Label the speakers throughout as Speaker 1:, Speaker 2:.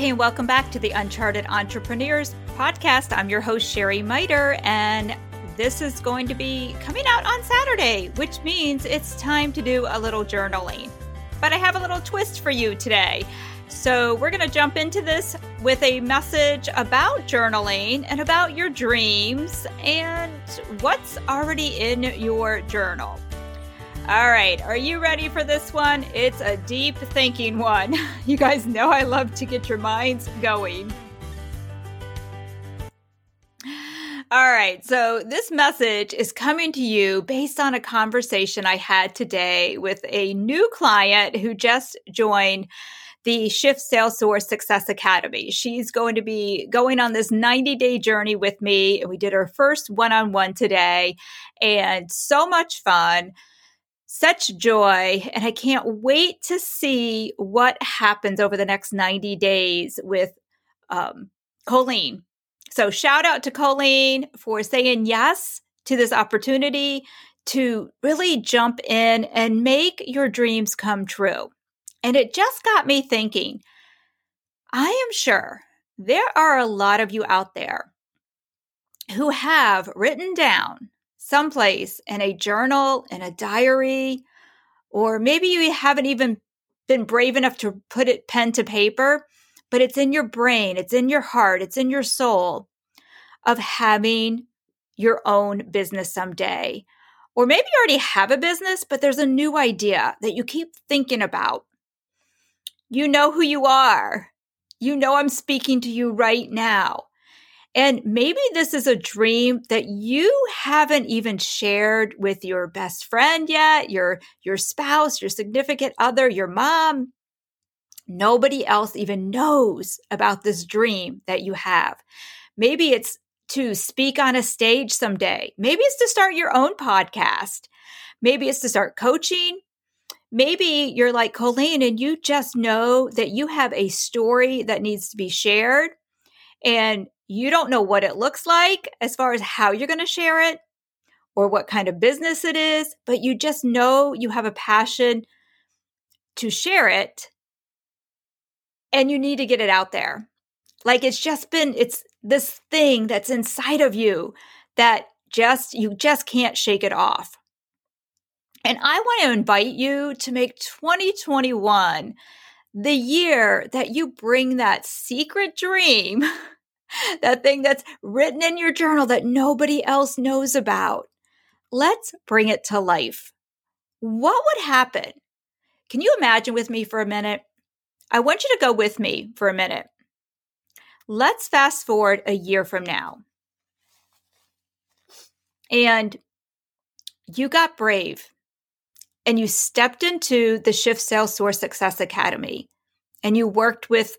Speaker 1: Hey, and welcome back to the Uncharted Entrepreneurs podcast. I'm your host, Sherry Miter, and this is going to be coming out on Saturday, which means it's time to do a little journaling. But I have a little twist for you today. So, we're going to jump into this with a message about journaling and about your dreams and what's already in your journal. All right, are you ready for this one? It's a deep thinking one. You guys know I love to get your minds going. All right, so this message is coming to you based on a conversation I had today with a new client who just joined the Shift Sales Source Success Academy. She's going to be going on this 90 day journey with me, and we did our first one on one today, and so much fun such joy. And I can't wait to see what happens over the next 90 days with um, Colleen. So, shout out to Colleen for saying yes to this opportunity to really jump in and make your dreams come true. And it just got me thinking I am sure there are a lot of you out there who have written down someplace in a journal, in a diary, or maybe you haven't even been brave enough to put it pen to paper, but it's in your brain, it's in your heart, it's in your soul of having your own business someday. Or maybe you already have a business, but there's a new idea that you keep thinking about. You know who you are. You know I'm speaking to you right now. And maybe this is a dream that you haven't even shared with your best friend yet, your your spouse, your significant other, your mom. Nobody else even knows about this dream that you have. Maybe it's to speak on a stage someday. Maybe it's to start your own podcast. Maybe it's to start coaching. Maybe you're like Colleen and you just know that you have a story that needs to be shared and you don't know what it looks like as far as how you're going to share it or what kind of business it is, but you just know you have a passion to share it and you need to get it out there. Like it's just been, it's this thing that's inside of you that just, you just can't shake it off. And I want to invite you to make 2021 the year that you bring that secret dream that thing that's written in your journal that nobody else knows about. Let's bring it to life. What would happen? Can you imagine with me for a minute? I want you to go with me for a minute. Let's fast forward a year from now. And you got brave and you stepped into the Shift Sales Source Success Academy and you worked with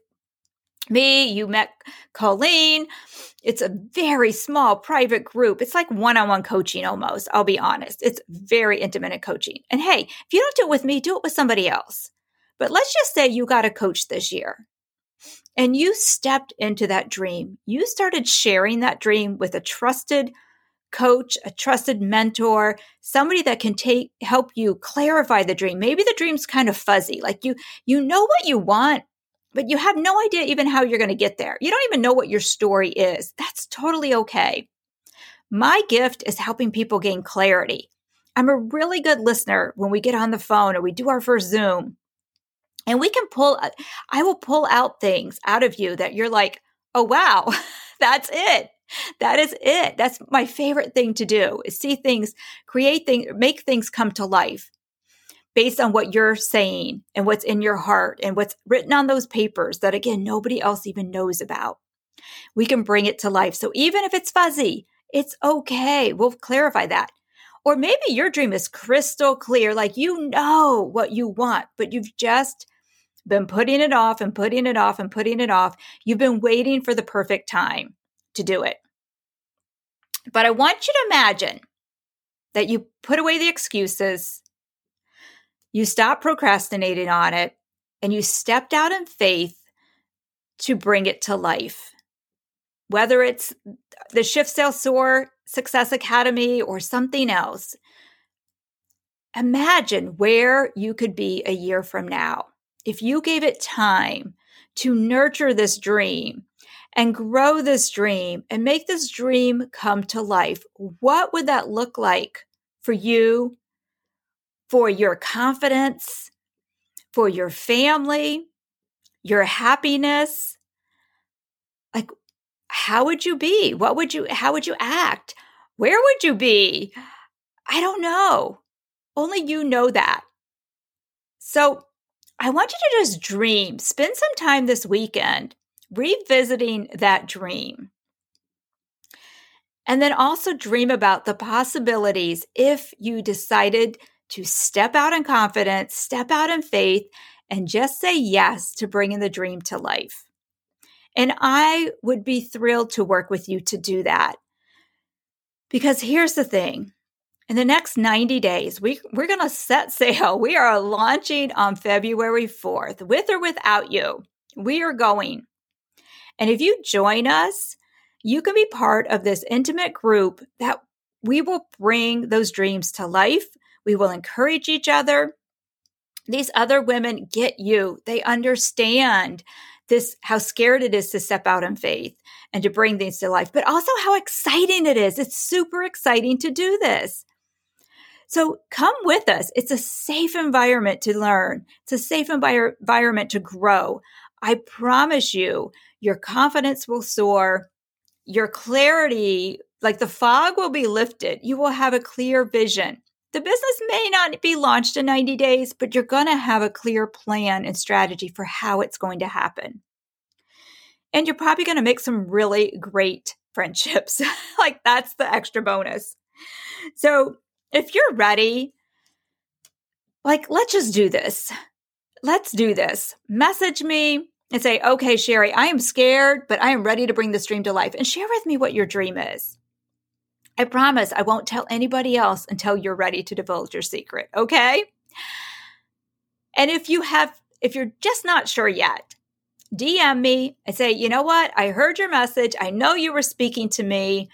Speaker 1: me, you met Colleen. It's a very small private group. It's like one on one coaching almost. I'll be honest. It's very intimate coaching. And hey, if you don't do it with me, do it with somebody else. But let's just say you got a coach this year and you stepped into that dream. You started sharing that dream with a trusted coach, a trusted mentor, somebody that can take help you clarify the dream. Maybe the dream's kind of fuzzy. Like you you know what you want, but you have no idea even how you're going to get there. You don't even know what your story is. That's totally okay. My gift is helping people gain clarity. I'm a really good listener when we get on the phone or we do our first Zoom. And we can pull, uh, I will pull out things out of you that you're like, oh, wow, that's it. That is it. That's my favorite thing to do is see things, create things, make things come to life based on what you're saying and what's in your heart and what's written on those papers that again nobody else even knows about. We can bring it to life. So even if it's fuzzy, it's okay. We'll clarify that. Or maybe your dream is crystal clear, like you know what you want, but you've just been putting it off and putting it off and putting it off. You've been waiting for the perfect time to do it. But I want you to imagine that you put away the excuses you stopped procrastinating on it and you stepped out in faith to bring it to life. Whether it's the Shift Sales Soar Success Academy or something else, imagine where you could be a year from now if you gave it time to nurture this dream and grow this dream and make this dream come to life, what would that look like for you, for your confidence, for your family, your happiness? Like, how would you be? What would you, how would you act? Where would you be? I don't know. Only you know that. So I want you to just dream, spend some time this weekend revisiting that dream. And then also dream about the possibilities if you decided to step out in confidence, step out in faith, and just say yes to bringing the dream to life. And I would be thrilled to work with you to do that. Because here's the thing in the next 90 days, we, we're going to set sail. We are launching on February 4th, with or without you. We are going. And if you join us, you can be part of this intimate group that we will bring those dreams to life. We will encourage each other. These other women get you. They understand this, how scared it is to step out in faith and to bring things to life, but also how exciting it is. It's super exciting to do this. So come with us. It's a safe environment to learn. It's a safe envir- environment to grow. I promise you, your confidence will soar. Your clarity, like the fog will be lifted. You will have a clear vision. The business may not be launched in 90 days, but you're going to have a clear plan and strategy for how it's going to happen. And you're probably going to make some really great friendships. like that's the extra bonus. So if you're ready, like, let's just do this. Let's do this. Message me and say, okay, Sherry, I am scared, but I am ready to bring this dream to life and share with me what your dream is. I promise I won't tell anybody else until you're ready to divulge your secret. Okay. And if you have, if you're just not sure yet, DM me and say, you know what? I heard your message. I know you were speaking to me,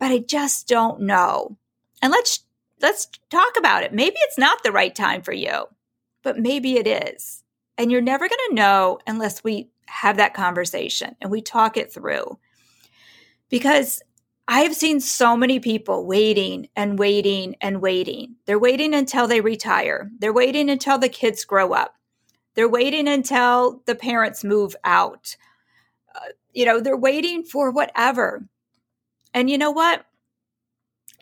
Speaker 1: but I just don't know. And let's, let's talk about it. Maybe it's not the right time for you, but maybe it is. And you're never going to know unless we have that conversation and we talk it through. Because I have seen so many people waiting and waiting and waiting. They're waiting until they retire. They're waiting until the kids grow up. They're waiting until the parents move out. Uh, you know, they're waiting for whatever. And you know what?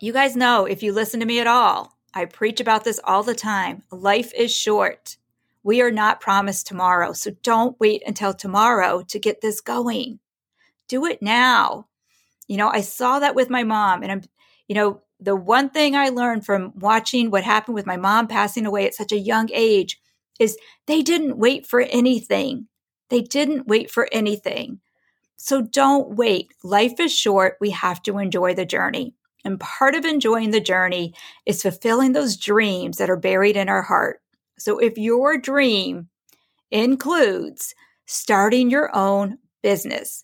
Speaker 1: You guys know if you listen to me at all, I preach about this all the time. Life is short. We are not promised tomorrow. So don't wait until tomorrow to get this going. Do it now. You know, I saw that with my mom, and I'm, you know, the one thing I learned from watching what happened with my mom passing away at such a young age is they didn't wait for anything. They didn't wait for anything. So don't wait. Life is short. We have to enjoy the journey. And part of enjoying the journey is fulfilling those dreams that are buried in our heart. So if your dream includes starting your own business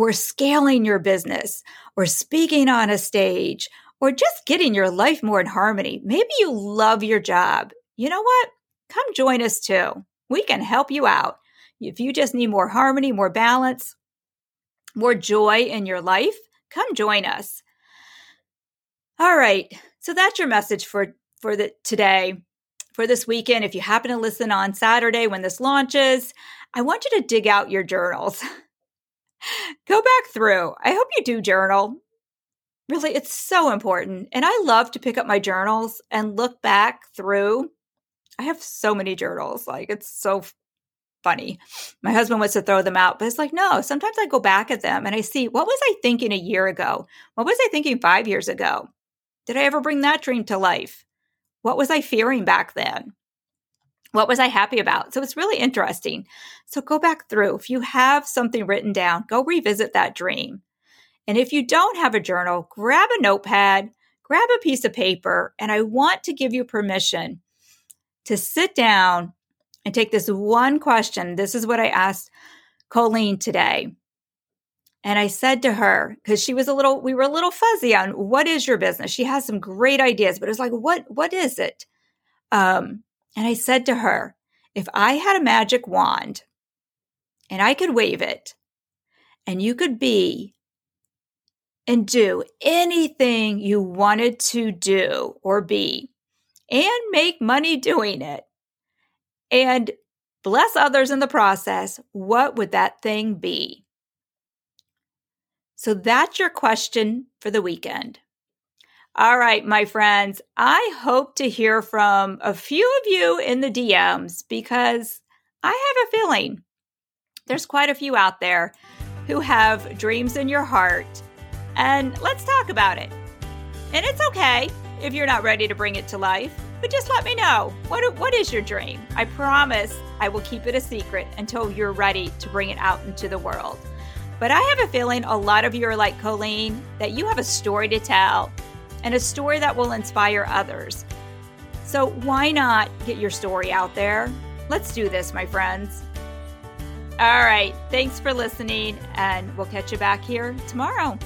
Speaker 1: or scaling your business or speaking on a stage or just getting your life more in harmony, maybe you love your job. You know what? Come join us too. We can help you out. If you just need more harmony, more balance, more joy in your life, come join us. All right. So that's your message for for the today for this weekend, if you happen to listen on Saturday when this launches, I want you to dig out your journals. Go back through. I hope you do journal. Really, it's so important. And I love to pick up my journals and look back through. I have so many journals. Like, it's so funny. My husband wants to throw them out, but it's like, no, sometimes I go back at them and I see what was I thinking a year ago? What was I thinking five years ago? Did I ever bring that dream to life? What was I fearing back then? What was I happy about? So it's really interesting. So go back through. If you have something written down, go revisit that dream. And if you don't have a journal, grab a notepad, grab a piece of paper, and I want to give you permission to sit down and take this one question. This is what I asked Colleen today. And I said to her, because she was a little, we were a little fuzzy on what is your business. She has some great ideas, but it was like, what, what is it? Um, and I said to her, if I had a magic wand and I could wave it, and you could be and do anything you wanted to do or be, and make money doing it, and bless others in the process, what would that thing be? So that's your question for the weekend. All right, my friends, I hope to hear from a few of you in the DMs because I have a feeling there's quite a few out there who have dreams in your heart. And let's talk about it. And it's okay if you're not ready to bring it to life, but just let me know. What, what is your dream? I promise I will keep it a secret until you're ready to bring it out into the world. But I have a feeling a lot of you are like Colleen, that you have a story to tell and a story that will inspire others. So, why not get your story out there? Let's do this, my friends. All right. Thanks for listening, and we'll catch you back here tomorrow.